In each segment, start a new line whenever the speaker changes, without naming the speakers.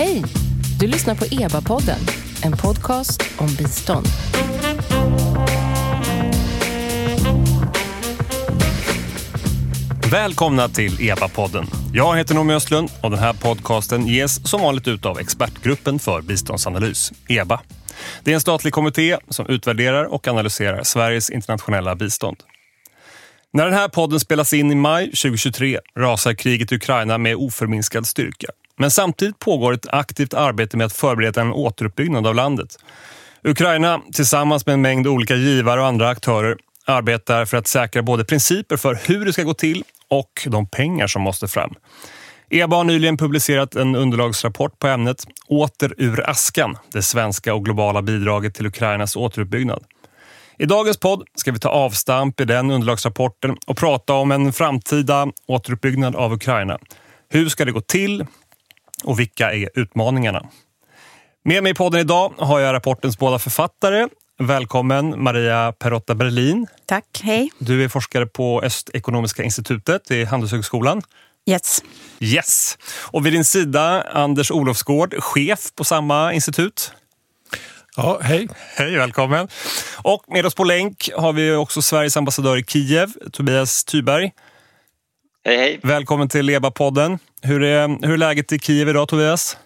Hej! Du lyssnar på EBA-podden, en podcast om bistånd.
Välkomna till EBA-podden. Jag heter Noomi Östlund och den här podcasten ges som vanligt ut av Expertgruppen för biståndsanalys, EBA. Det är en statlig kommitté som utvärderar och analyserar Sveriges internationella bistånd. När den här podden spelas in i maj 2023 rasar kriget i Ukraina med oförminskad styrka. Men samtidigt pågår ett aktivt arbete med att förbereda en återuppbyggnad av landet. Ukraina, tillsammans med en mängd olika givare och andra aktörer, arbetar för att säkra både principer för hur det ska gå till och de pengar som måste fram. EBA har nyligen publicerat en underlagsrapport på ämnet Åter ur askan, det svenska och globala bidraget till Ukrainas återuppbyggnad. I dagens podd ska vi ta avstamp i den underlagsrapporten och prata om en framtida återuppbyggnad av Ukraina. Hur ska det gå till och vilka är utmaningarna? Med mig i podden idag har jag rapportens båda författare. Välkommen Maria Perotta Berlin.
Tack, hej.
Du är forskare på Östekonomiska institutet i Handelshögskolan.
Yes.
Yes. Och vid din sida Anders Olofsgård, chef på samma institut.
Ja, hej.
Hej, välkommen. Och med oss på länk har vi också Sveriges ambassadör i Kiev, Tobias Tyberg.
Hej, hej.
Välkommen till Leba-podden. Hur är, hur är läget i Kiev idag, Tobias?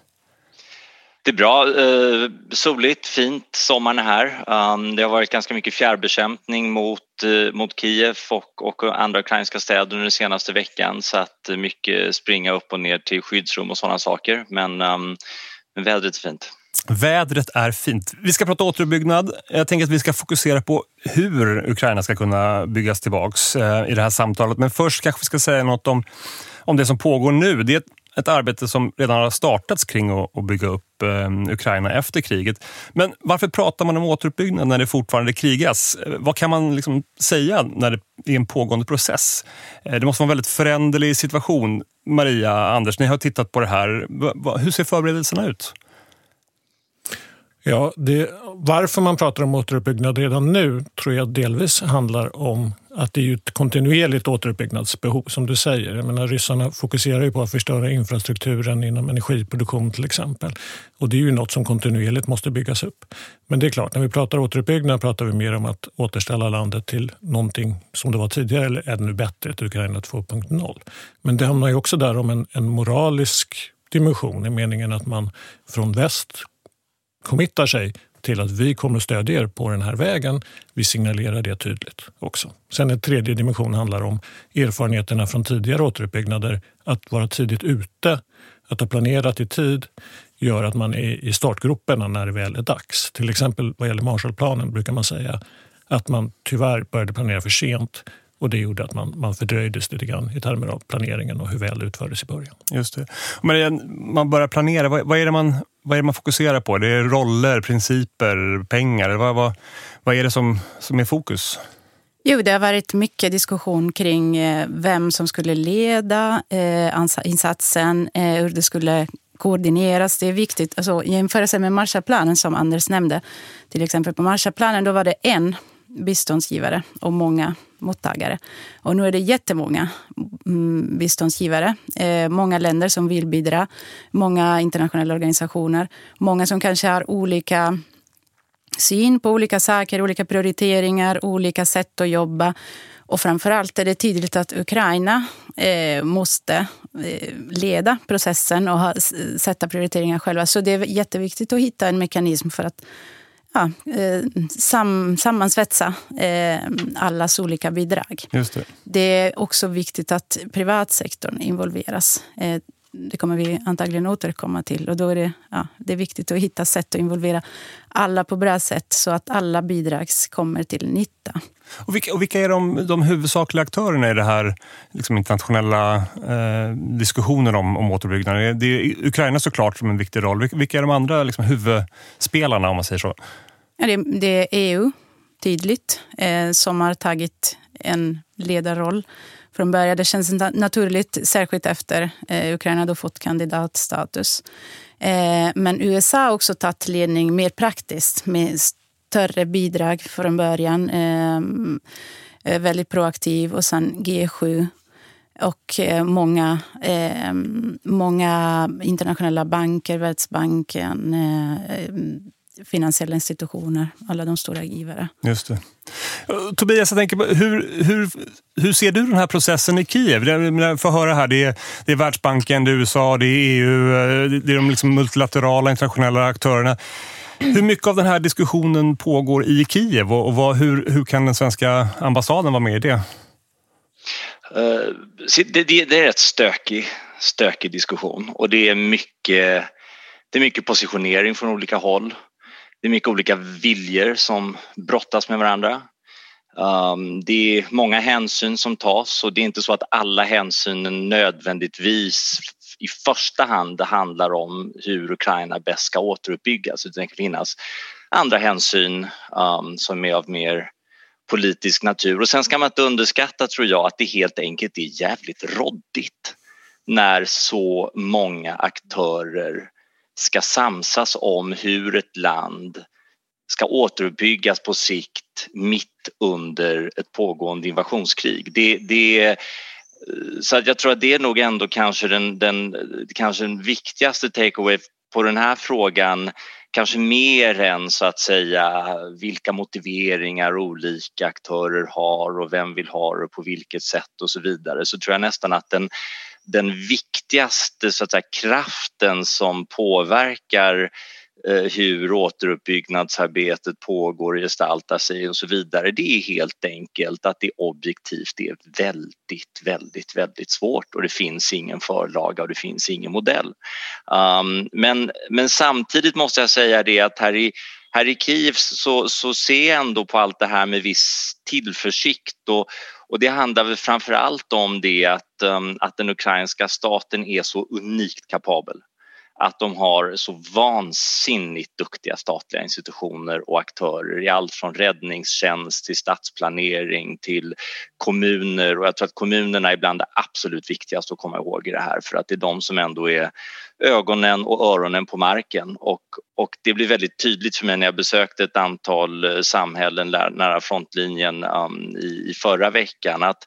Det är bra. Eh, soligt, fint. Sommaren är här. Um, det har varit ganska mycket fjärrbekämpning mot, uh, mot Kiev och, och andra ukrainska städer den senaste veckan så att uh, mycket springa upp och ner till skyddsrum och sådana saker. Men um, vädret är fint.
Vädret är fint. Vi ska prata återuppbyggnad. Jag tänker att vi ska fokusera på hur Ukraina ska kunna byggas tillbaks eh, i det här samtalet. Men först kanske vi ska säga något om, om det som pågår nu. Det är ett, ett arbete som redan har startats kring att, att bygga upp eh, Ukraina efter kriget. Men varför pratar man om återuppbyggnad när det fortfarande krigas? Eh, vad kan man liksom säga när det är en pågående process? Eh, det måste vara en väldigt föränderlig situation. Maria, Anders, ni har tittat på det här. Hur ser förberedelserna ut?
Ja, det, varför man pratar om återuppbyggnad redan nu tror jag delvis handlar om att det är ett kontinuerligt återuppbyggnadsbehov som du säger. Jag menar, ryssarna fokuserar ju på att förstöra infrastrukturen inom energiproduktion till exempel. Och det är ju något som kontinuerligt måste byggas upp. Men det är klart, när vi pratar återuppbyggnad pratar vi mer om att återställa landet till någonting som det var tidigare eller ännu bättre, ett Ukraina 2.0. Men det handlar ju också där om en, en moralisk dimension i meningen att man från väst committar sig till att vi kommer att stödja er på den här vägen. Vi signalerar det tydligt också. Sen en tredje dimension handlar om erfarenheterna från tidigare återuppbyggnader. Att vara tidigt ute, att ha planerat i tid gör att man är i startgroparna när det väl är dags. Till exempel vad gäller Marshallplanen brukar man säga att man tyvärr började planera för sent och det gjorde att man, man fördröjdes lite grann i termer av planeringen och hur väl det utfördes i början.
Just det. Men man börjar planera, vad, vad, är det man, vad är det man fokuserar på? Det är roller, principer, pengar? Vad, vad, vad är det som, som är fokus?
Jo, det har varit mycket diskussion kring eh, vem som skulle leda eh, insatsen, eh, hur det skulle koordineras. Det är viktigt. Alltså, jämförelse med Marshallplanen som Anders nämnde. Till exempel på Marshallplanen då var det en biståndsgivare och många mottagare. Och nu är det jättemånga mm, biståndsgivare. Eh, många länder som vill bidra, många internationella organisationer. Många som kanske har olika syn på olika saker, olika prioriteringar, olika sätt att jobba. Och framför allt är det tydligt att Ukraina eh, måste eh, leda processen och ha, sätta prioriteringar själva. Så det är jätteviktigt att hitta en mekanism för att ja, eh, sam, sammansvetsa eh, allas olika bidrag.
Just det.
det är också viktigt att privatsektorn involveras. Eh, det kommer vi antagligen återkomma till. Och då är det, ja, det är viktigt att hitta sätt att involvera alla på bra sätt så att alla bidrag kommer till nytta.
Och vilka, och vilka är de, de huvudsakliga aktörerna i det här liksom internationella eh, diskussionen om, om återuppbyggnad? Det är Ukraina såklart som en viktig roll. Vilka är de andra liksom, huvudspelarna om man säger så?
Det, det är EU, tydligt, eh, som har tagit en ledarroll från början. Det känns naturligt, särskilt efter eh, Ukraina då fått kandidatstatus. Eh, men USA har också tagit ledning mer praktiskt med större bidrag från början. Eh, eh väldigt proaktiv och sen G7 och eh, många, eh, många internationella banker, Världsbanken, eh, eh finansiella institutioner, alla de stora givare.
Just det. Tobias, jag tänker på, hur, hur, hur ser du den här processen i Kiev? Jag får höra här, det är, det är Världsbanken, det är USA, det är EU, det är de liksom multilaterala internationella aktörerna. Hur mycket av den här diskussionen pågår i Kiev och, och vad, hur, hur kan den svenska ambassaden vara med i det?
Uh, det, det, det är en rätt stökig, stökig diskussion och det är mycket, det är mycket positionering från olika håll. Det är mycket olika viljor som brottas med varandra. Um, det är många hänsyn som tas och det är inte så att alla hänsyn nödvändigtvis i första hand handlar om hur Ukraina bäst ska återuppbyggas utan det kan finnas andra hänsyn um, som är av mer politisk natur. Och sen ska man inte underskatta, tror jag, att det helt enkelt är jävligt råddigt när så många aktörer ska samsas om hur ett land ska återuppbyggas på sikt mitt under ett pågående invasionskrig. Det, det, eh, så jag tror att det är nog ändå kanske den, den, kanske den viktigaste takeaway på den här frågan kanske mer än så att säga vilka motiveringar olika aktörer har och vem vill ha det på vilket sätt och så vidare så tror jag nästan att den, den viktigaste så att säga, kraften som påverkar Eh, hur återuppbyggnadsarbetet pågår och gestaltar sig och så vidare. Det är helt enkelt att det objektivt är väldigt, väldigt, väldigt svårt och det finns ingen förlaga och det finns ingen modell. Um, men, men samtidigt måste jag säga det att här i här i Kiev så, så ser jag ändå på allt det här med viss tillförsikt och, och det handlar väl framför allt om det att, um, att den ukrainska staten är så unikt kapabel att de har så vansinnigt duktiga statliga institutioner och aktörer i allt från räddningstjänst till stadsplanering till kommuner. Och jag tror att kommunerna är bland det absolut viktigaste att komma ihåg i det här för att det är de som ändå är ögonen och öronen på marken. Och, och det blir väldigt tydligt för mig när jag besökte ett antal eh, samhällen nära frontlinjen um, i, i förra veckan att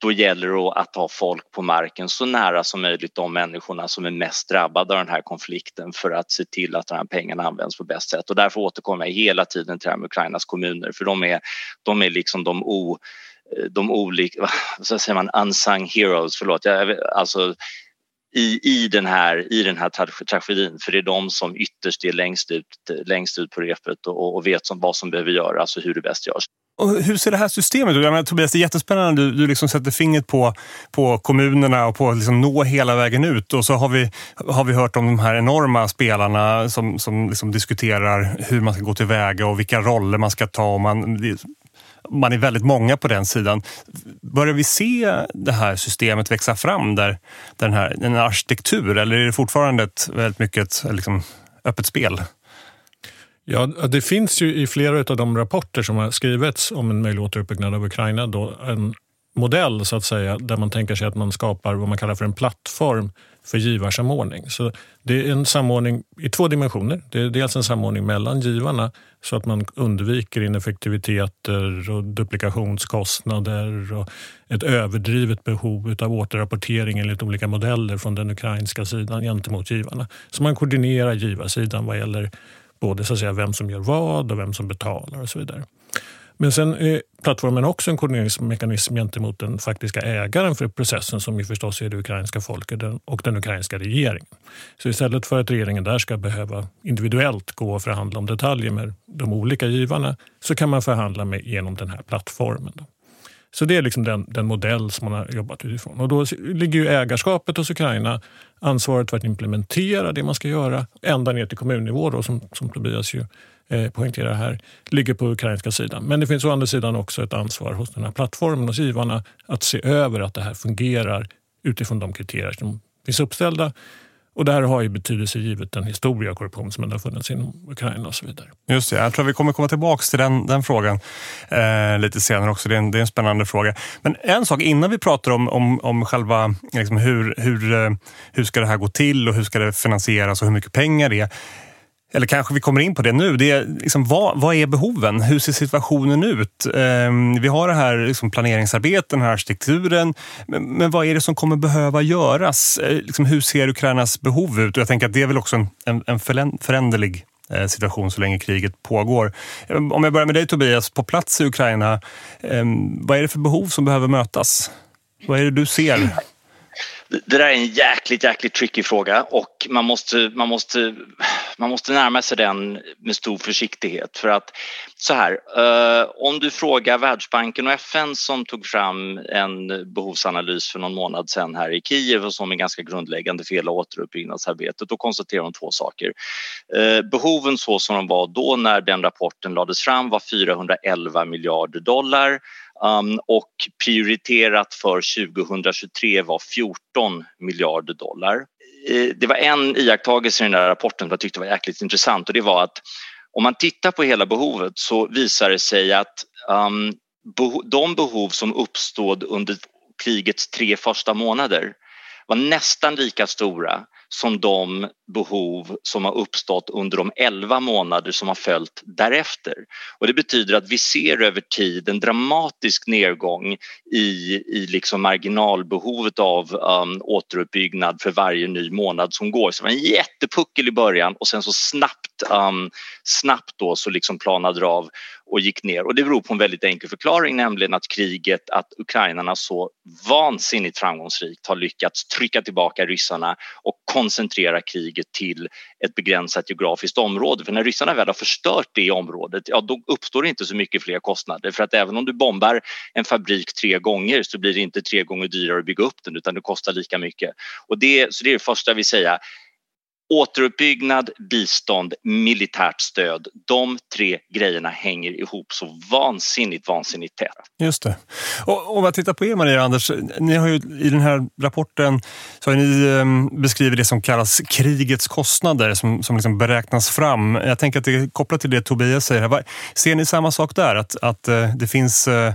då gäller det att ha folk på marken så nära som möjligt de människorna som är mest drabbade av den här konflikten för att se till att de här pengarna används på bäst sätt. Och därför återkommer jag hela tiden till det här med Ukrainas kommuner för de är, de är liksom de o de olika, vad säger man, unsung heroes, förlåt, jag, alltså i, i, den här, i den här tragedin för det är de som ytterst är längst ut, längst ut på repet och, och vet som, vad som behöver göras och hur det bäst görs.
Och hur ser det här systemet ut? Jag menar, Tobias, det är jättespännande. Du, du liksom sätter fingret på, på kommunerna och på att liksom nå hela vägen ut. Och så har vi, har vi hört om de här enorma spelarna som, som liksom diskuterar hur man ska gå tillväga och vilka roller man ska ta. Och man, man är väldigt många på den sidan. Börjar vi se det här systemet växa fram där, där den här, en arkitektur eller är det fortfarande ett, väldigt mycket ett liksom, öppet spel?
Ja, det finns ju i flera av de rapporter som har skrivits om en möjlig återuppbyggnad av Ukraina då en modell så att säga där man tänker sig att man skapar vad man kallar för en plattform för givarsamordning. Så det är en samordning i två dimensioner. Det är dels en samordning mellan givarna så att man undviker ineffektiviteter och duplikationskostnader och ett överdrivet behov av återrapportering enligt olika modeller från den ukrainska sidan gentemot givarna. Så man koordinerar givarsidan vad gäller både så att säga, vem som gör vad och vem som betalar och så vidare. Men sen är plattformen också en koordineringsmekanism gentemot den faktiska ägaren för processen som ju förstås är det ukrainska folket och den ukrainska regeringen. Så istället för att regeringen där ska behöva individuellt gå och förhandla om detaljer med de olika givarna så kan man förhandla med genom den här plattformen. Då. Så det är liksom den, den, modell som man har jobbat utifrån. Och då ligger ju ägarskapet hos Ukraina, ansvaret för att implementera det man ska göra, ända ner till kommunnivå då, som, som Tobias ju eh, poängterar här, ligger på ukrainska sidan. Men det finns å andra sidan också ett ansvar hos den här plattformen, hos givarna, att se över att det här fungerar utifrån de kriterier som finns uppställda och det här har ju betydelse givet den historia av korruption som har funnits inom Ukraina och så vidare.
Just det, jag tror vi kommer komma tillbaka till den, den frågan eh, lite senare också. Det är, en, det är en spännande fråga. Men en sak innan vi pratar om, om, om själva liksom hur, hur, eh, hur ska det här gå till och hur ska det finansieras och hur mycket pengar det är eller kanske vi kommer in på det nu, det är liksom, vad, vad är behoven? Hur ser situationen ut? Eh, vi har det här liksom, planeringsarbetet, den här arkitekturen, men, men, vad är det som kommer behöva göras? Eh, liksom, hur ser Ukrainas behov ut? Och jag tänker att det är väl också en, en föränderlig eh, situation så länge kriget pågår. Ehm, om jag börjar med dig Tobias, på plats i Ukraina, ehm, vad är det för behov som behöver mötas? Vad är det du ser?
Det där är en jäkligt, jäkligt tricky fråga och man måste, man måste, man måste närma sig den med stor försiktighet för att så här, eh, om du frågar Världsbanken och FN som tog fram en behovsanalys för någon månad sedan här i Kiev och som är ganska grundläggande för hela återuppbyggnadsarbetet, då konstaterar de två saker. Eh, behoven så som de var då när den rapporten lades fram var 411 miljarder dollar Um, och prioriterat för 2023 var 14 miljarder dollar. Eh, det var en iakttagelse i den där rapporten som jag tyckte var jäkligt intressant och det var att om man tittar på hela behovet så visar det sig att um, de behov som uppstod under krigets tre första månader var nästan lika stora som de behov som har uppstått under de 11 månader som har följt därefter. Och det betyder att vi ser över tid en dramatisk nedgång i, i liksom marginalbehovet av um, återuppbyggnad för varje ny månad som går. Så det var en jättepuckel i början och sen så snabbt, um, snabbt då så liksom planade det av och gick ner. Och det beror på en väldigt enkel förklaring, nämligen att kriget, att ukrainarna så vansinnigt framgångsrikt har lyckats trycka tillbaka ryssarna och koncentrera kriget till ett begränsat geografiskt område. För när ryssarna väl har förstört det området, ja då uppstår inte så mycket fler kostnader. För att även om du bombar en fabrik tre gånger så blir det inte tre gånger dyrare att bygga upp den utan det kostar lika mycket. Och det, så det är det första jag vill säga återuppbyggnad, bistånd, militärt stöd. De tre grejerna hänger ihop så vansinnigt, vansinnigt tätt.
Just det. Och om jag tittar på er Maria och Anders, ni har ju i den här rapporten så har ni ehm, beskrivit det som kallas krigets kostnader som, som liksom beräknas fram. Jag tänker att det är kopplat till det Tobias säger. Ser ni samma sak där? Att, att eh, det finns Eh,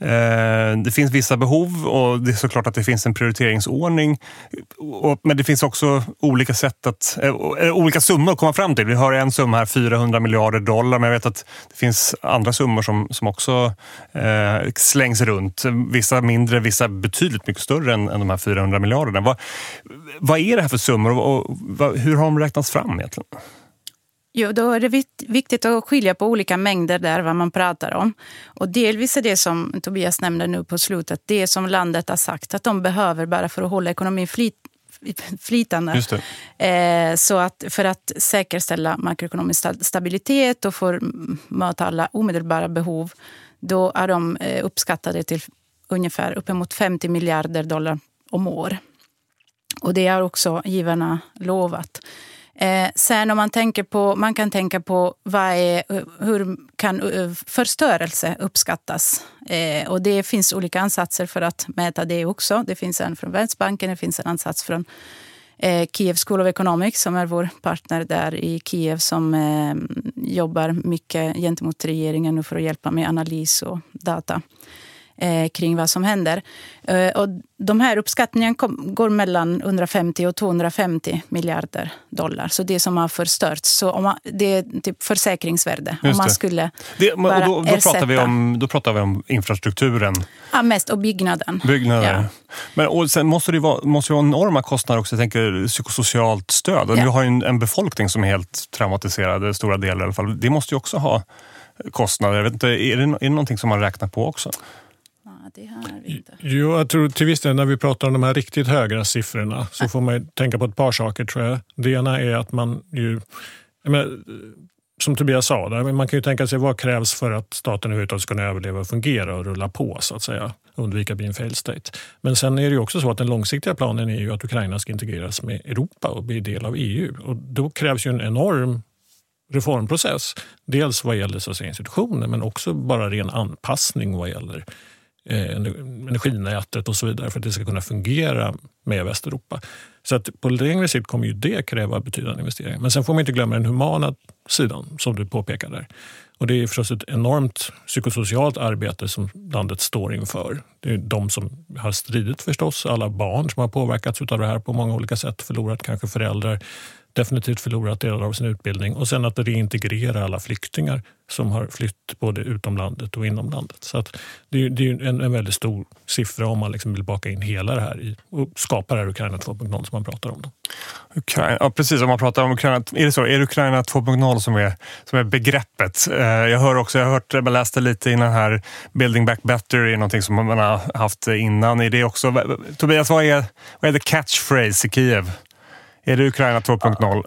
Eh, det finns vissa behov och det är såklart att det finns en prioriteringsordning. Men det finns också olika sätt att, eh, eh, olika summor att komma fram till. Vi har en summa här, 400 miljarder dollar, men jag vet att det finns andra summor som, som också eh, slängs runt. Vissa mindre, vissa betydligt mycket större än, än de här 400 miljarderna. Vad, vad är det här för summor och, och hur har de räknats fram egentligen?
Jo, då är det viktigt att skilja på olika mängder där, vad man pratar om. Och delvis är det som Tobias nämnde nu på slutet, det som landet har sagt att de behöver bara för att hålla ekonomin flit, flytande. Eh, så att för att säkerställa makroekonomisk stabilitet och för möta alla omedelbara behov, då är de eh, uppskattade till ungefär uppemot 50 miljarder dollar om år. Och det har också givarna lovat. Eh, sen om man tänker på, man kan tänka på vad är, hur kan eh, förstörelse uppskattas? Eh, och det finns olika ansatser för att mäta det också. Det finns en från Världsbanken, det finns en ansats från eh, Kiev School of Economics som är vår partner där i Kiev som eh, jobbar mycket gentemot regeringen för att hjälpa med analys och data eh, kring vad som händer. Eh, och de här uppskattningarna kom, går mellan 150 och 250 miljarder dollar. Så det som har förstörts. Så om man, det är typ försäkringsvärde. om man skulle
det, bara då, då, pratar vi om, då pratar vi om infrastrukturen.
Ja, mest. Och byggnaden.
Byggnader. Ja. Men, och sen måste det vara, måste det vara enorma kostnader också. Jag tänker psykosocialt stöd. Och ja. Du har ju en, en befolkning som är helt traumatiserad, stora delar i alla fall. Det måste ju också ha kostnader. Jag vet inte, är, det, är det någonting som man räknar på också?
Det har vi inte.
Jo, jag tror till viss del när vi pratar om de här riktigt höga siffrorna så får man tänka på ett par saker tror jag. Det ena är att man ju, menar, som Tobias sa, där, man kan ju tänka sig vad krävs för att staten överhuvudtaget ska kunna överleva och fungera och rulla på så att säga. Undvika att bli en fail state. Men sen är det ju också så att den långsiktiga planen är ju att Ukraina ska integreras med Europa och bli del av EU. Och då krävs ju en enorm reformprocess. Dels vad gäller så institutioner men också bara ren anpassning vad gäller Eh, Eh, energinätet och så vidare för att det ska kunna fungera med Västeuropa. Så att på längre sikt kommer ju det kräva betydande investeringar. Men sen får man inte glömma den humana sidan som du påpekar där. Och det är förstås ett enormt psykosocialt arbete som landet står inför. Det är de som har stridit förstås, alla barn som har påverkats av det här på många olika sätt, förlorat kanske föräldrar, definitivt förlorat delar av sin utbildning och sen att reintegrera alla flyktingar som har flytt både utom landet och inom landet. Så att det, är, det är en, en väldigt stor siffra om man liksom vill baka in hela det här i, och skapa det här Ukraina 2.0 som man pratar om. Då.
Ukraina, ja, precis, om man pratar om Ukraina, är det så? Är det Ukraina 2.0 som är, som är begreppet? Eh, jag hör också, jag har hört, jag läste lite innan här, Building Back Better är någonting som man har haft innan. Är det också, Tobias, vad är, vad är the catchphrase i Kiev? Är det Ukraina 2.0?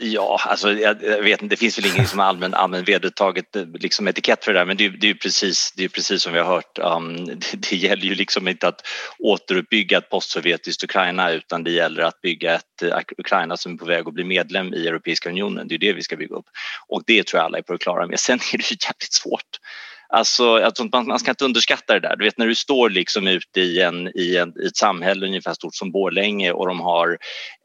Ja, alltså jag, vet inte, det finns väl ingen som allmän, allmän vedertaget eh, liksom etikett för det där men det, det är precis, det är precis som vi har hört. Um, det, det, gäller ju liksom inte att återuppbygga ett postsovjetiskt Ukraina utan det gäller att bygga ett eh, Ukraina som är på väg att bli medlem i Europeiska unionen. Det är det vi ska bygga upp och det tror jag alla är på det klara med. Sen är det ju jävligt svårt Alltså, jag tror man, man ska inte underskatta det där. Du vet när du står liksom ute i, en, i, en, i ett samhälle ungefär stort som Borlänge och de har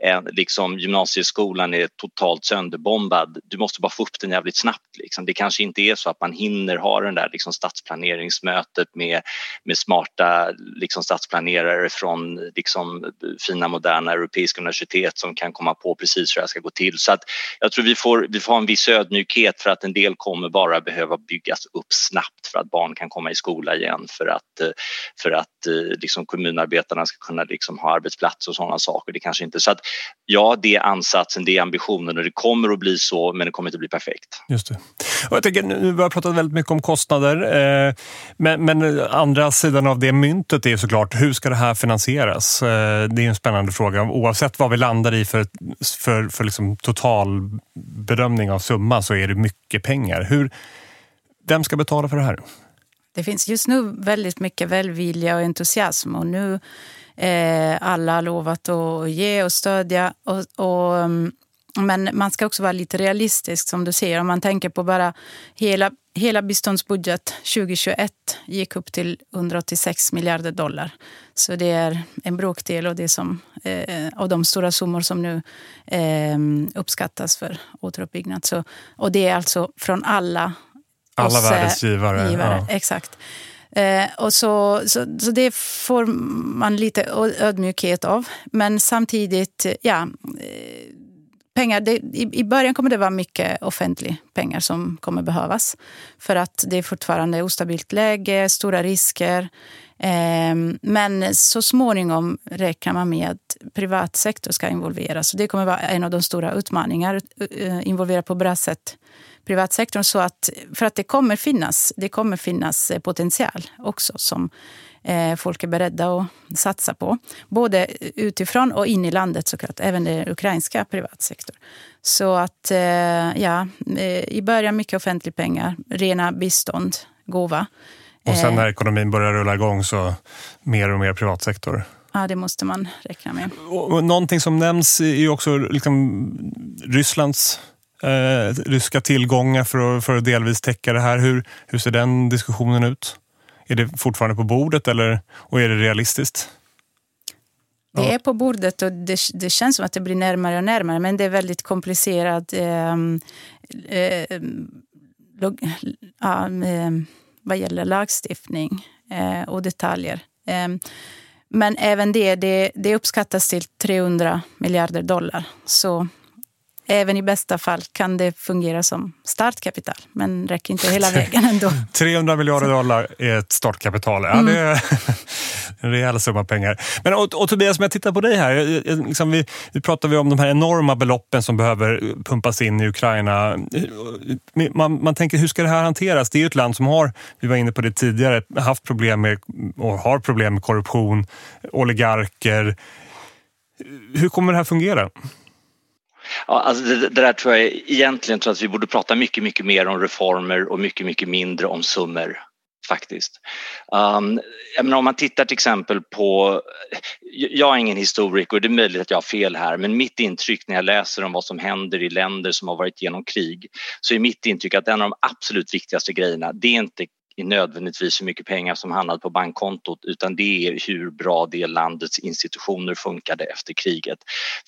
en, liksom, gymnasieskolan är totalt sönderbombad. Du måste bara få upp den jävligt snabbt. Liksom. Det kanske inte är så att man hinner ha den där liksom, stadsplaneringsmötet med, med smarta liksom, stadsplanerare från liksom, fina moderna europeiska universitet som kan komma på precis hur det ska gå till. Så att jag tror vi får, vi får ha en viss ödmjukhet för att en del kommer bara behöva byggas upp snabbt för att barn kan komma i skola igen för att, eh, för att eh, liksom kommunarbetarna ska kunna liksom ha arbetsplats och sådana saker. Det kanske inte så att ja, det är ansatsen, det är ambitionen och det kommer att bli så, men det kommer inte bli perfekt.
Just det. Och jag tänker, nu har pratat väldigt mycket om kostnader, eh, men, men andra sidan av det myntet är såklart, hur ska det här finansieras? Eh, det är en spännande fråga. Oavsett vad vi landar i för, för, för liksom total bedömning av summa så är det mycket pengar. Hur, vem ska betala för det här?
Det finns just nu väldigt mycket välvilja och entusiasm och nu eh, alla har lovat att ge och stödja. Och, och, mm, men man ska också vara lite realistisk som du säger. Om man tänker på bara hela, hela biståndsbudget 2021 gick upp till 186 miljarder dollar. Så det är en bråkdel av, det som, eh, av de stora summor som nu eh, uppskattas för återuppbyggnad. Så, och det är alltså från alla
alla världens givare.
givare ja. Exakt. Eh, och så, så, så det får man lite ödmjukhet av. Men samtidigt, ja, eh, pengar, det, i, i början kommer det vara mycket offentlig pengar som kommer behövas. För att det är fortfarande ostabilt läge, stora risker. Eh, men så småningom räknar man med att privat sektor ska involveras. det kommer vara en av de stora utmaningarna, eh, involvera på bra sätt privatsektorn. Så att, för att det kommer finnas, det kommer finnas eh, potential också som eh, folk är beredda att satsa på. Både utifrån och in i landet såklart, även den ukrainska privatsektorn. Så att eh, ja, i början mycket offentliga pengar, rena bistånd, gåva.
Och sen när ekonomin börjar rulla igång så mer och mer privatsektor?
Ja, det måste man räkna med.
Och någonting som nämns är ju också liksom Rysslands eh, ryska tillgångar för att, för att delvis täcka det här. Hur, hur ser den diskussionen ut? Är det fortfarande på bordet eller, och är det realistiskt?
Det är på bordet och det, det, känns som att det blir närmare och närmare men det är väldigt komplicerat eh, eh, log, ja, eh, vad gäller lagstiftning eh, och detaljer. Eh, men även det, det, det uppskattas till 300 miljarder dollar. Så även i bästa fall kan det fungera som startkapital, men räcker inte hela vägen ändå.
300 miljarder dollar är ett startkapital. Ja, mm. det är en rejäl summa pengar. Men, och, och Tobias, om jag tittar på dig här. Liksom vi, vi pratar vi om de här enorma beloppen som behöver pumpas in i Ukraina. Man, man tänker, hur ska det här hanteras? Det är ju ett land som har, vi var inne på det tidigare, haft problem med och har problem med korruption, oligarker. Hur kommer det här fungera?
Ja, alltså det, det, där tror jag egentligen tror att vi borde prata mycket, mycket mer om reformer och mycket, mycket mindre om summor faktiskt. Um, jag menar, om man tittar till exempel på, jag är ingen historiker och det är möjligt att jag har fel här men mitt intryck när jag läser om vad som händer i länder som har varit genom krig så är mitt intryck att en av de absolut viktigaste grejerna det är inte är nödvändigtvis hur mycket pengar som hamnade på bankkontot utan det är hur bra det landets institutioner funkade efter kriget.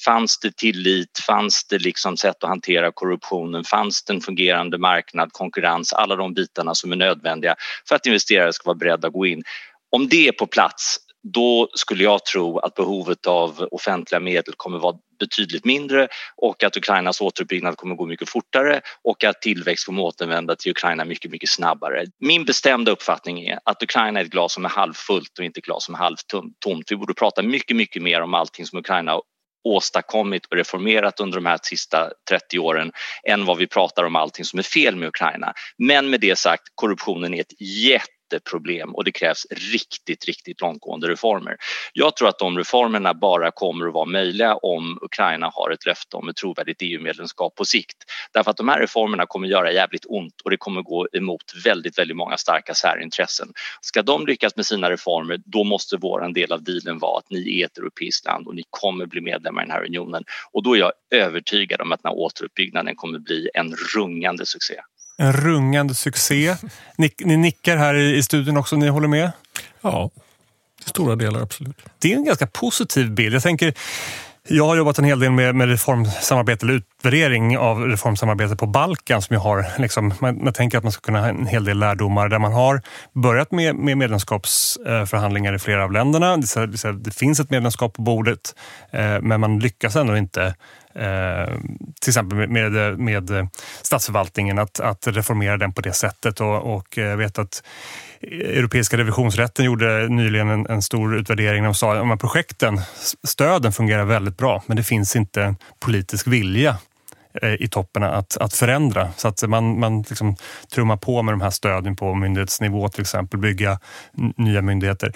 Fanns det tillit? Fanns det liksom sätt att hantera korruptionen? Fanns det en fungerande marknad, konkurrens, alla de bitarna som är nödvändiga för att investerare ska vara beredda att gå in? Om det är på plats då skulle jag tro att behovet av offentliga medel kommer vara betydligt mindre och att Ukrainas återuppbyggnad kommer gå mycket fortare och att tillväxt kommer återvända till Ukraina mycket, mycket snabbare. Min bestämda uppfattning är att Ukraina är ett glas som är halvfullt och inte ett glas som är halvtomt. Vi borde prata mycket, mycket mer om allting som Ukraina åstadkommit och reformerat under de här sista 30 åren än vad vi pratar om allting som är fel med Ukraina. Men med det sagt, korruptionen är ett jätte jätteproblem och det krävs riktigt, riktigt långtgående reformer. Jag tror att de reformerna bara kommer att vara möjliga om Ukraina har ett löfte om ett trovärdigt EU-medlemskap på sikt. Därför att de här reformerna kommer göra jävligt ont och det kommer gå emot väldigt, väldigt många starka särintressen. Ska de lyckas med sina reformer, då måste vår del av dealen vara att ni är ett europeiskt land och ni kommer bli medlemmar i den här unionen. Och då är jag övertygad om att den här återuppbyggnaden kommer bli en rungande succé.
En rungande succé. Ni, ni nickar här i, i studion också, ni håller med?
Ja, till stora delar absolut.
Det är en ganska positiv bild. Jag tänker, jag har jobbat en hel del med, med reformsamarbete eller utvärdering av reformsamarbete på Balkan som jag har. Liksom, man, man, tänker att man ska kunna ha en hel del lärdomar där man har börjat med, med medlemskapsförhandlingar i flera av länderna. Det, det, det finns ett medlemskap på bordet eh, men man lyckas ändå inte Eh, till exempel med, med statsförvaltningen, att, att reformera den på det sättet. Och, och jag vet att Europeiska revisionsrätten gjorde nyligen en, en stor utvärdering. De sa att projekten, stöden fungerar väldigt bra, men det finns inte politisk vilja eh, i toppen att, att förändra. Så att man, man liksom trummar på med de här stöden på myndighetsnivå till exempel, bygga nya myndigheter.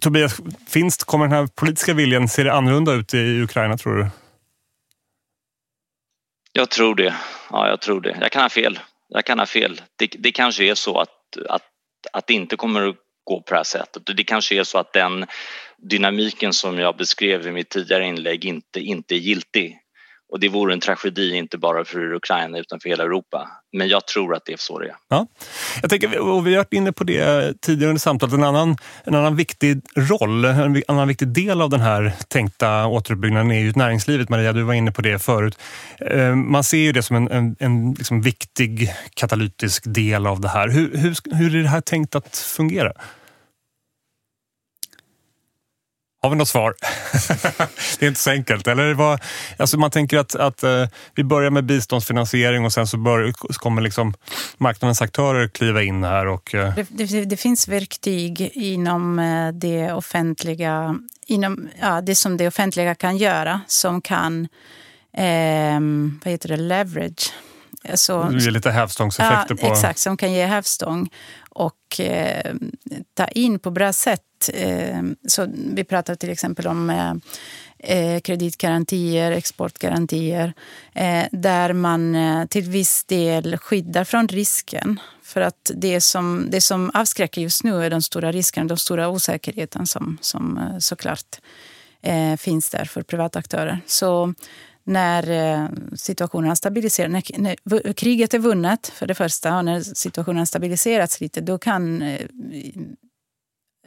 Tobias, finns, kommer den här politiska viljan, ser det annorlunda ut i Ukraina tror du?
Jag tror det. Ja, jag tror det. Jag kan ha fel. Jag kan ha fel. Det, det kanske är så att, att, att det inte kommer att gå på det här sättet. Det kanske är så att den dynamiken som jag beskrev i mitt tidigare inlägg inte, inte är giltig. Och det vore en tragedi inte bara för Ukraina utan för hela Europa. Men jag tror att det är så det är.
Ja. Jag tänker, och vi har varit inne på det tidigare under samtalet. En annan, en annan viktig roll, en annan viktig del av den här tänkta återuppbyggnaden är ju näringslivet. Maria, du var inne på det förut. Eh, man ser ju det som en, en, en liksom viktig katalytisk del av det här. Hur, hur, hur är det här tänkt att fungera? Har vi något svar? det är inte så enkelt. Eller vad, alltså man tänker att, att uh, vi börjar med biståndsfinansiering och sen så, bör, så kommer liksom marknadens aktörer kliva in här. Och, uh...
det, det, det, finns verktyg inom uh, det offentliga, inom ja, det som det offentliga kan göra som kan um, vad heter det, leverage.
Så, det ger lite hävstångseffekter.
Ja, på... Exakt, som kan ge hävstång och eh, ta in på bra sätt. Eh, så vi pratar till exempel om eh, eh kreditgarantier, exportgarantier eh, där man eh, till viss del skyddar från risken. För att det som, det som avskräcker just nu är de stora riskerna, de stora osäkerheten som, som såklart finns där för privata aktörer. Så när eh, situationen har stabiliserats. När, när, kriget är vunnet, för det första, och när situationen har stabiliserats lite, då kan eh,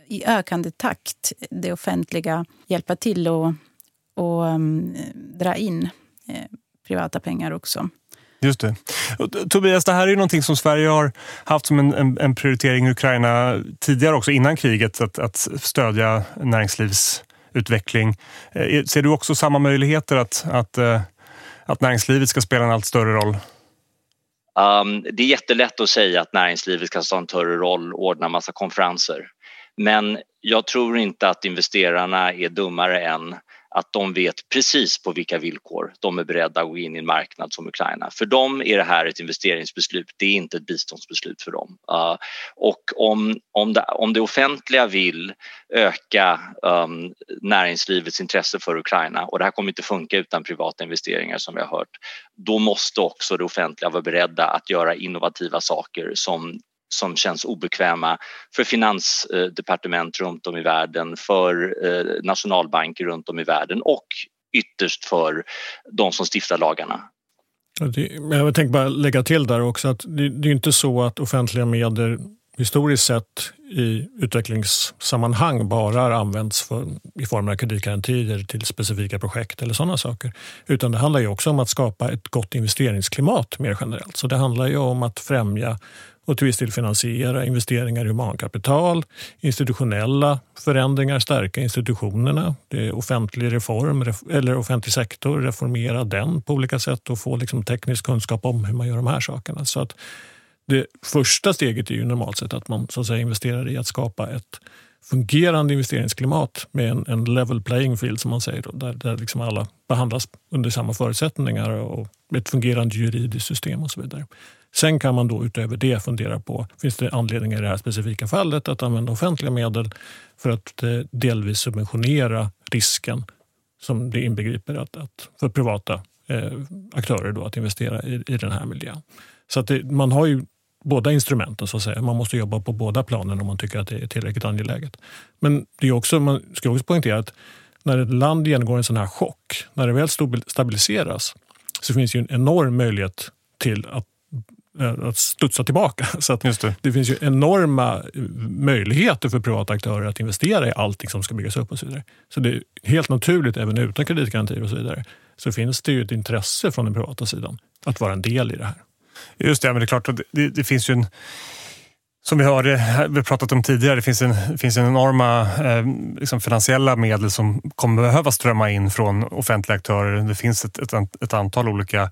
i ökande takt det offentliga hjälpa till och, och um, dra in eh, privata pengar också.
Just det. Tobias, det här är ju någonting som Sverige har haft som en, en, en prioritering i Ukraina tidigare också, innan kriget, att, att stödja näringslivs utveckling. Eh, ser du också samma möjligheter att, att, eh, att näringslivet ska spela en allt större roll?
Um, det är jättelätt att säga att näringslivet ska ta en större roll och ordna massa konferenser. Men jag tror inte att investerarna är dummare än att de vet precis på vilka villkor de är beredda att gå in i en marknad som Ukraina. För dem är det här ett investeringsbeslut, det är inte ett biståndsbeslut för dem. Uh, och om, om, det, om det offentliga vill öka um, näringslivets intresse för Ukraina och det här kommer inte funka utan privata investeringar som vi har hört, då måste också det offentliga vara beredda att göra innovativa saker som som känns obekväma för finansdepartement runt om i världen, för eh, nationalbanker runt om i världen och ytterst för de som stiftar lagarna.
Jag tänkte bara lägga till där också att det, är inte så att offentliga medier historiskt sett i utvecklingssammanhang bara har använts för, i form av kreditgarantier till specifika projekt eller sådana saker. Utan det handlar ju också om att skapa ett gott investeringsklimat mer generellt. Så det handlar ju om att främja och till viss del finansiera investeringar i humankapital, institutionella förändringar, stärka institutionerna, det är offentlig reform eller offentlig sektor, reformera den på olika sätt och få liksom teknisk kunskap om hur man gör de här sakerna. Så att det första steget är ju normalt sett att man så att säga, investerar i att skapa ett fungerande investeringsklimat med en, en level playing field som man säger, då, där, där liksom alla behandlas under samma förutsättningar och ett fungerande juridiskt system och så vidare. Sen kan man då utöver det fundera på, finns det anledning i det här specifika fallet att använda offentliga medel för att eh, delvis subventionera risken som det inbegriper att, att för privata eh, aktörer då att investera i, i den här miljön. Så att det, man har ju båda instrumenten så att säga. Man måste jobba på båda planen om man tycker att det är tillräckligt angeläget. Men det är också, man ska också poängtera att när ett land genomgår en sån här chock, när det väl stabiliseras så finns ju en enorm möjlighet till att Eh, att studsa tillbaka. Så att det. det. finns ju enorma möjligheter för privata aktörer att investera i allting som ska byggas upp och så vidare. Så det är helt naturligt, även utan kreditgarantier och så vidare, så finns det ju ett intresse från den privata sidan att vara en del i det här.
Just det, men det är klart, det, det finns ju en som vi hörde, vi pratat om tidigare, det finns en, finns en enorma eh, liksom finansiella medel som kommer behöva strömma in från offentliga aktörer. Det finns ett, ett, ett antal olika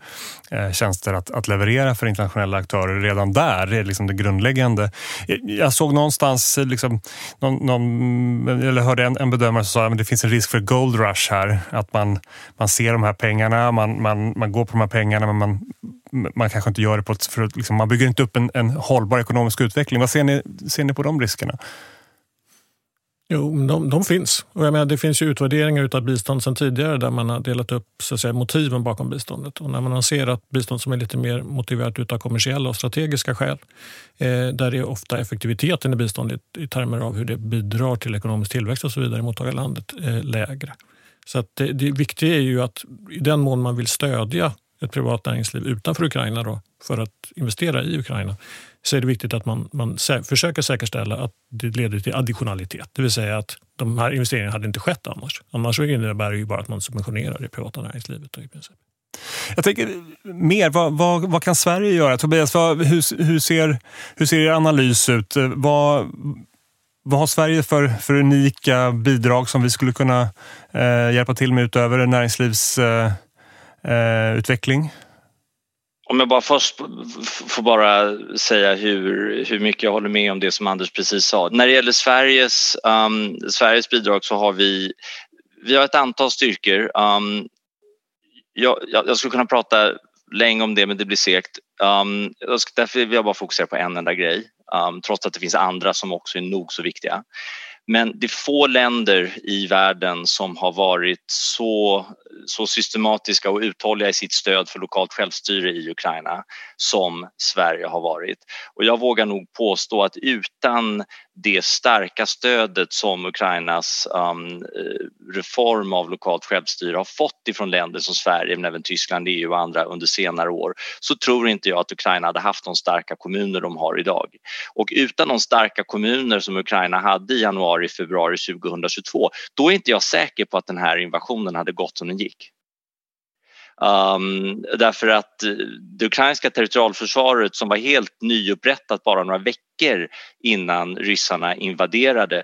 eh, tjänster att, att, leverera för internationella aktörer. Redan där är liksom det grundläggande. Eh, jag såg någonstans, eh, liksom, någon, någon, eller hörde en, en bedömare som sa att det finns en risk för gold rush här. Att man, man ser de här pengarna, man, man, man går på de här pengarna men man man kanske inte gör det på ett, för att liksom, man bygger inte upp en, en hållbar ekonomisk utveckling. Vad ser ni, ser ni på de riskerna?
Jo, de, de finns. Och jag menar, det finns ju utvärderingar av bistånd sedan tidigare där man har delat upp så att säga, motiven bakom biståndet. Och när man ser att bistånd som är lite mer motiverat av kommersiella och strategiska skäl, eh, där är ofta effektiviteten i biståndet i termer av hur det bidrar till ekonomisk tillväxt och så vidare i mottagarlandet eh, lägre. Så att det, det viktiga är ju att i den mån man vill stödja ett privat näringsliv utanför Ukraina då, för att investera i Ukraina så är det viktigt att man, man sä försöker säkerställa att det leder till additionalitet. Det vill säga att de här investeringarna hade inte skett annars. Annars så innebär det ju bara att man subventionerar det privata näringslivet. i princip.
Jag tänker mer, vad, vad, vad kan Sverige göra? Tobias, vad, hur, hur, ser, hur ser er analys ut? Vad, vad har Sverige för, för unika bidrag som vi skulle kunna eh, hjälpa till med utöver näringslivs eh, Eh, utveckling?
Om jag bara först får bara säga hur, hur mycket jag håller med om det som Anders precis sa. När det gäller Sveriges, um, Sveriges bidrag så har vi, vi har ett antal styrkor. Um, jag, jag, skulle kunna prata länge om det men det blir segt. Um, därför vill jag bara fokusera på en enda grej um, trots att det finns andra som också är nog så viktiga. Men det är få länder i världen som har varit så, så systematiska och uthålliga i sitt stöd för lokalt självstyre i Ukraina som Sverige har varit. Och jag vågar nog påstå att utan det starka stödet som Ukrainas um, eh, reform av lokalt självstyre har fått ifrån länder som Sverige men även Tyskland, EU och andra under senare år så tror inte jag att Ukraina hade haft de starka kommuner de har idag. Och utan de starka kommuner som Ukraina hade i januari, februari 2022 då är inte jag säker på att den här invasionen hade gått som den gick. Um, därför att eh, det ukrainska territorialförsvaret som var helt nyupprättat bara några veckor innan ryssarna invaderade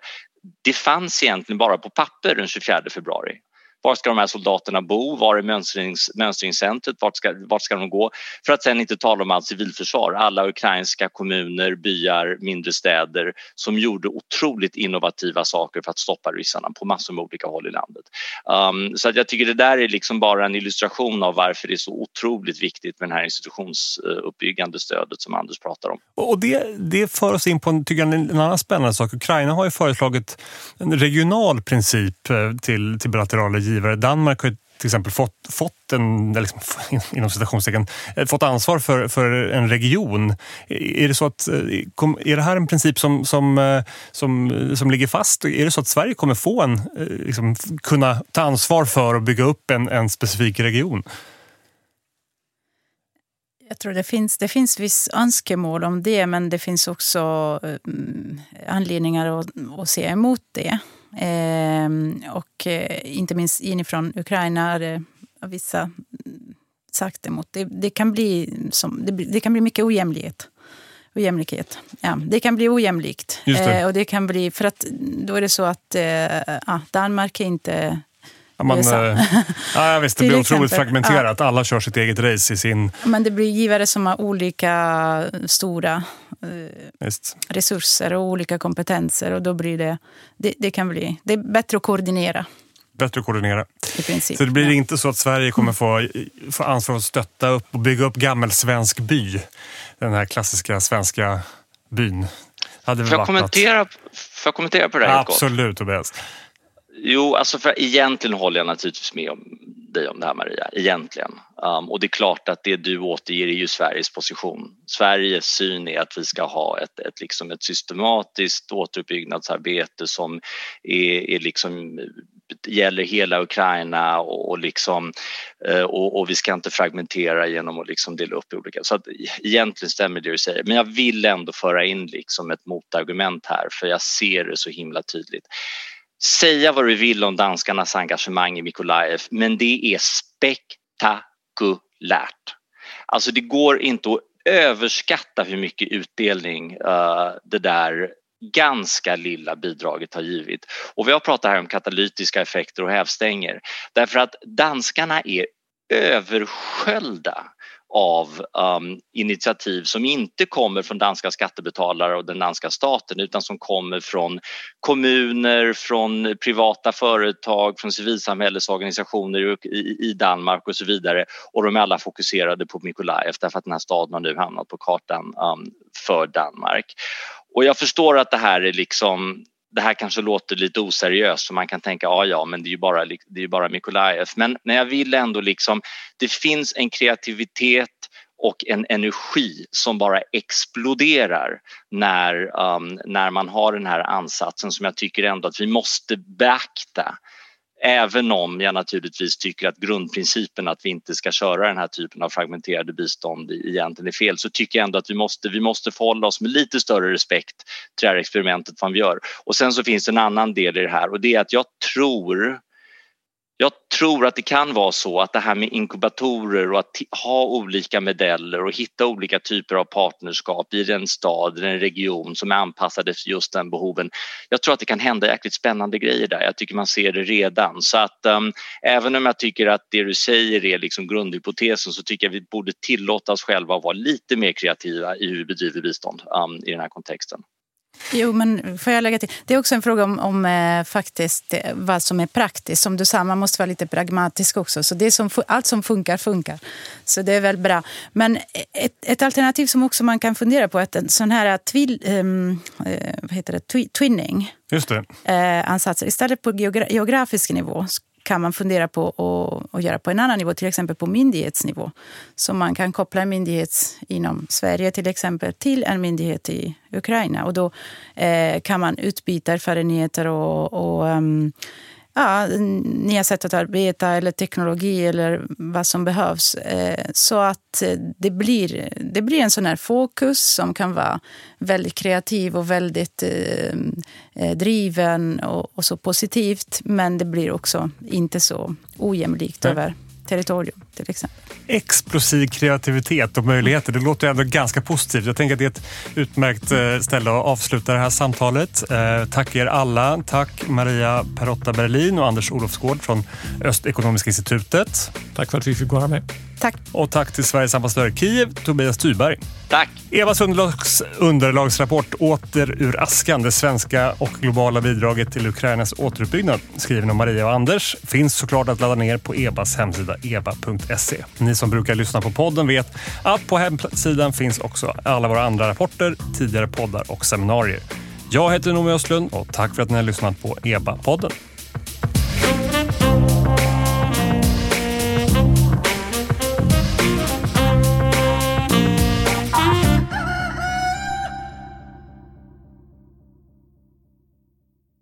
det fanns egentligen bara på papper den 24 februari. Var ska de här soldaterna bo? Var är mönstrings, mönstringscentret? Vart ska, vart ska de gå? För att sen inte tala om allt civilförsvar. Alla ukrainska kommuner, byar, mindre städer som gjorde otroligt innovativa saker för att stoppa ryssarna på massor med olika håll i landet. Um, så att jag tycker det där är liksom bara en illustration av varför det är så otroligt viktigt med det här institutionsuppbyggande stödet som Anders pratar om.
Och det, det för oss in på tycker jag, en annan spännande sak. Ukraina har ju föreslagit en regional princip eh, till, till bilaterala givare. Danmark har till exempel fått, fått, en, liksom, inom citationstecken, eh, fått ansvar för, för en region. Är det, så att, eh, är det här en princip som, som, eh, som, som ligger fast? Är det så att Sverige kommer få en, liksom, kunna ta ansvar för och bygga upp en, en specifik region?
Jag tror det finns, det finns viss önskemål om det, men det finns också um, anledningar att, att se emot det. Eh, och eh, inte minst inifrån Ukraina är det vissa sagt emot. Det, det, kan bli som, det, det, kan bli mycket ojämlikhet. ojämlikhet. Ja, det kan bli ojämlikt.
Det.
Eh, och det kan bli, för att då är det så att eh, Danmark är inte
man, eh, ja, visst, det blir otroligt fragmenterat. Ja. Alla kör sitt eget race i sin...
Men det blir givare som har olika stora eh, resurser och olika kompetenser. Och då blir det, det, det, kan bli, det är bättre att koordinera.
Bättre att koordinera.
I princip,
så det blir ja. inte så att Sverige kommer få, få ansvar att stötta upp och bygga upp gammelsvensk by. Den här klassiska svenska byn.
Hade får, jag kommentera, får jag kommentera på det här
Absolut Tobias.
Jo, alltså för egentligen håller jag naturligtvis med om dig om det här Maria, egentligen. Um, och det är klart att det du återger är ju Sveriges position. Sveriges syn är att vi ska ha ett, ett, liksom ett systematiskt återuppbyggnadsarbete som är, är liksom gäller hela Ukraina och, och liksom, uh, och, och, vi ska inte fragmentera genom att liksom dela upp i olika... Så att egentligen stämmer det du säger, men jag vill ändå föra in liksom ett motargument här för jag ser det så himla tydligt. Säga vad du vill om danskarnas engagemang i Mikolajev, men det är spektakulärt. Alltså det går inte att överskatta hur mycket utdelning uh, det där ganska lilla bidraget har givit. Och vi har pratat här om katalytiska effekter och hävstänger därför att danskarna är översköljda av um, initiativ som inte kommer från danska skattebetalare och den danska staten utan som kommer från kommuner, från privata företag, från civilsamhällesorganisationer i, i Danmark och så vidare och de är alla fokuserade på Mykolaiv därför att den här staden har nu hamnat på kartan um, för Danmark. Och jag förstår att det här är liksom det här kanske låter lite oseriöst och man kan tänka ja, ja, men det är ju bara, det är bara Mykolajev. Men, men jag vill ändå liksom, det finns en kreativitet och en energi som bara exploderar när, um, när man har den här ansatsen som jag tycker ändå att vi måste beakta Även om jag naturligtvis tycker att grundprincipen att vi inte ska köra den här typen av fragmenterade bistånd egentligen är fel så tycker jag ändå att vi måste, vi måste förhålla oss med lite större respekt till det här experimentet vad vi gör. Och sen så finns det en annan del i det här och det är att jag tror jag tror att det kan vara så att det här med inkubatorer och att ha olika modeller och hitta olika typer av partnerskap i en stad eller en region som är anpassade för just den behoven. Jag tror att det kan hända jäkligt spännande grejer där. Jag tycker man ser det redan så att um, även om jag tycker att det du säger är liksom grundhypotesen så tycker jag vi borde tillåta oss själva att vara lite mer kreativa i hur vi bedriver bistånd um, i den här kontexten.
Jo, men får jag lägga till? Det är också en fråga om, om eh, faktiskt eh, vad som är praktiskt. Som du sa, man måste vara lite pragmatisk också. Så det som, allt som funkar, funkar. Så det är väl bra. Men ett, ett alternativ som också man kan fundera på är en sån här twil, um, eh, vad heter det? twinning.
Just det.
Eh, ansatser. Istället på geografisk nivå kan man fundera på att göra på en annan nivå, till exempel på myndighetsnivå. Så man kan koppla en myndighet inom Sverige till exempel till en myndighet i Ukraina. Och då eh, kan man utbyta erfarenheter och, och um, ja, nya sätt att arbeta eller teknologi eller vad som behövs. Eh, så att eh, det blir, det blir en sån här fokus som kan vara väldigt kreativ och väldigt eh, driven och, och så positivt. Men det blir också inte så ojämlikt över territorium till exempel.
Explosiv kreativitet och möjligheter, det låter ändå ganska positivt. Jag tänker att det är ett utmärkt eh, ställe att avsluta det här samtalet. Eh, tack er alla. Tack Maria Perotta Berlin och Anders Olofsgård från Östekonomiska institutet.
Tack för att vi fick vara med.
Tack.
Och tack till Sveriges ambassadör i Kiev, Tobias Thyberg.
Tack.
Evas underlags, underlagsrapport Åter ur askan, det svenska och globala bidraget till Ukrainas återuppbyggnad, skriven av Maria och Anders, finns såklart att ladda ner på EBAs hemsida eba.se. Ni som brukar lyssna på podden vet att på hemsidan finns också alla våra andra rapporter, tidigare poddar och seminarier. Jag heter Noomi Östlund och tack för att ni har lyssnat på EBA-podden.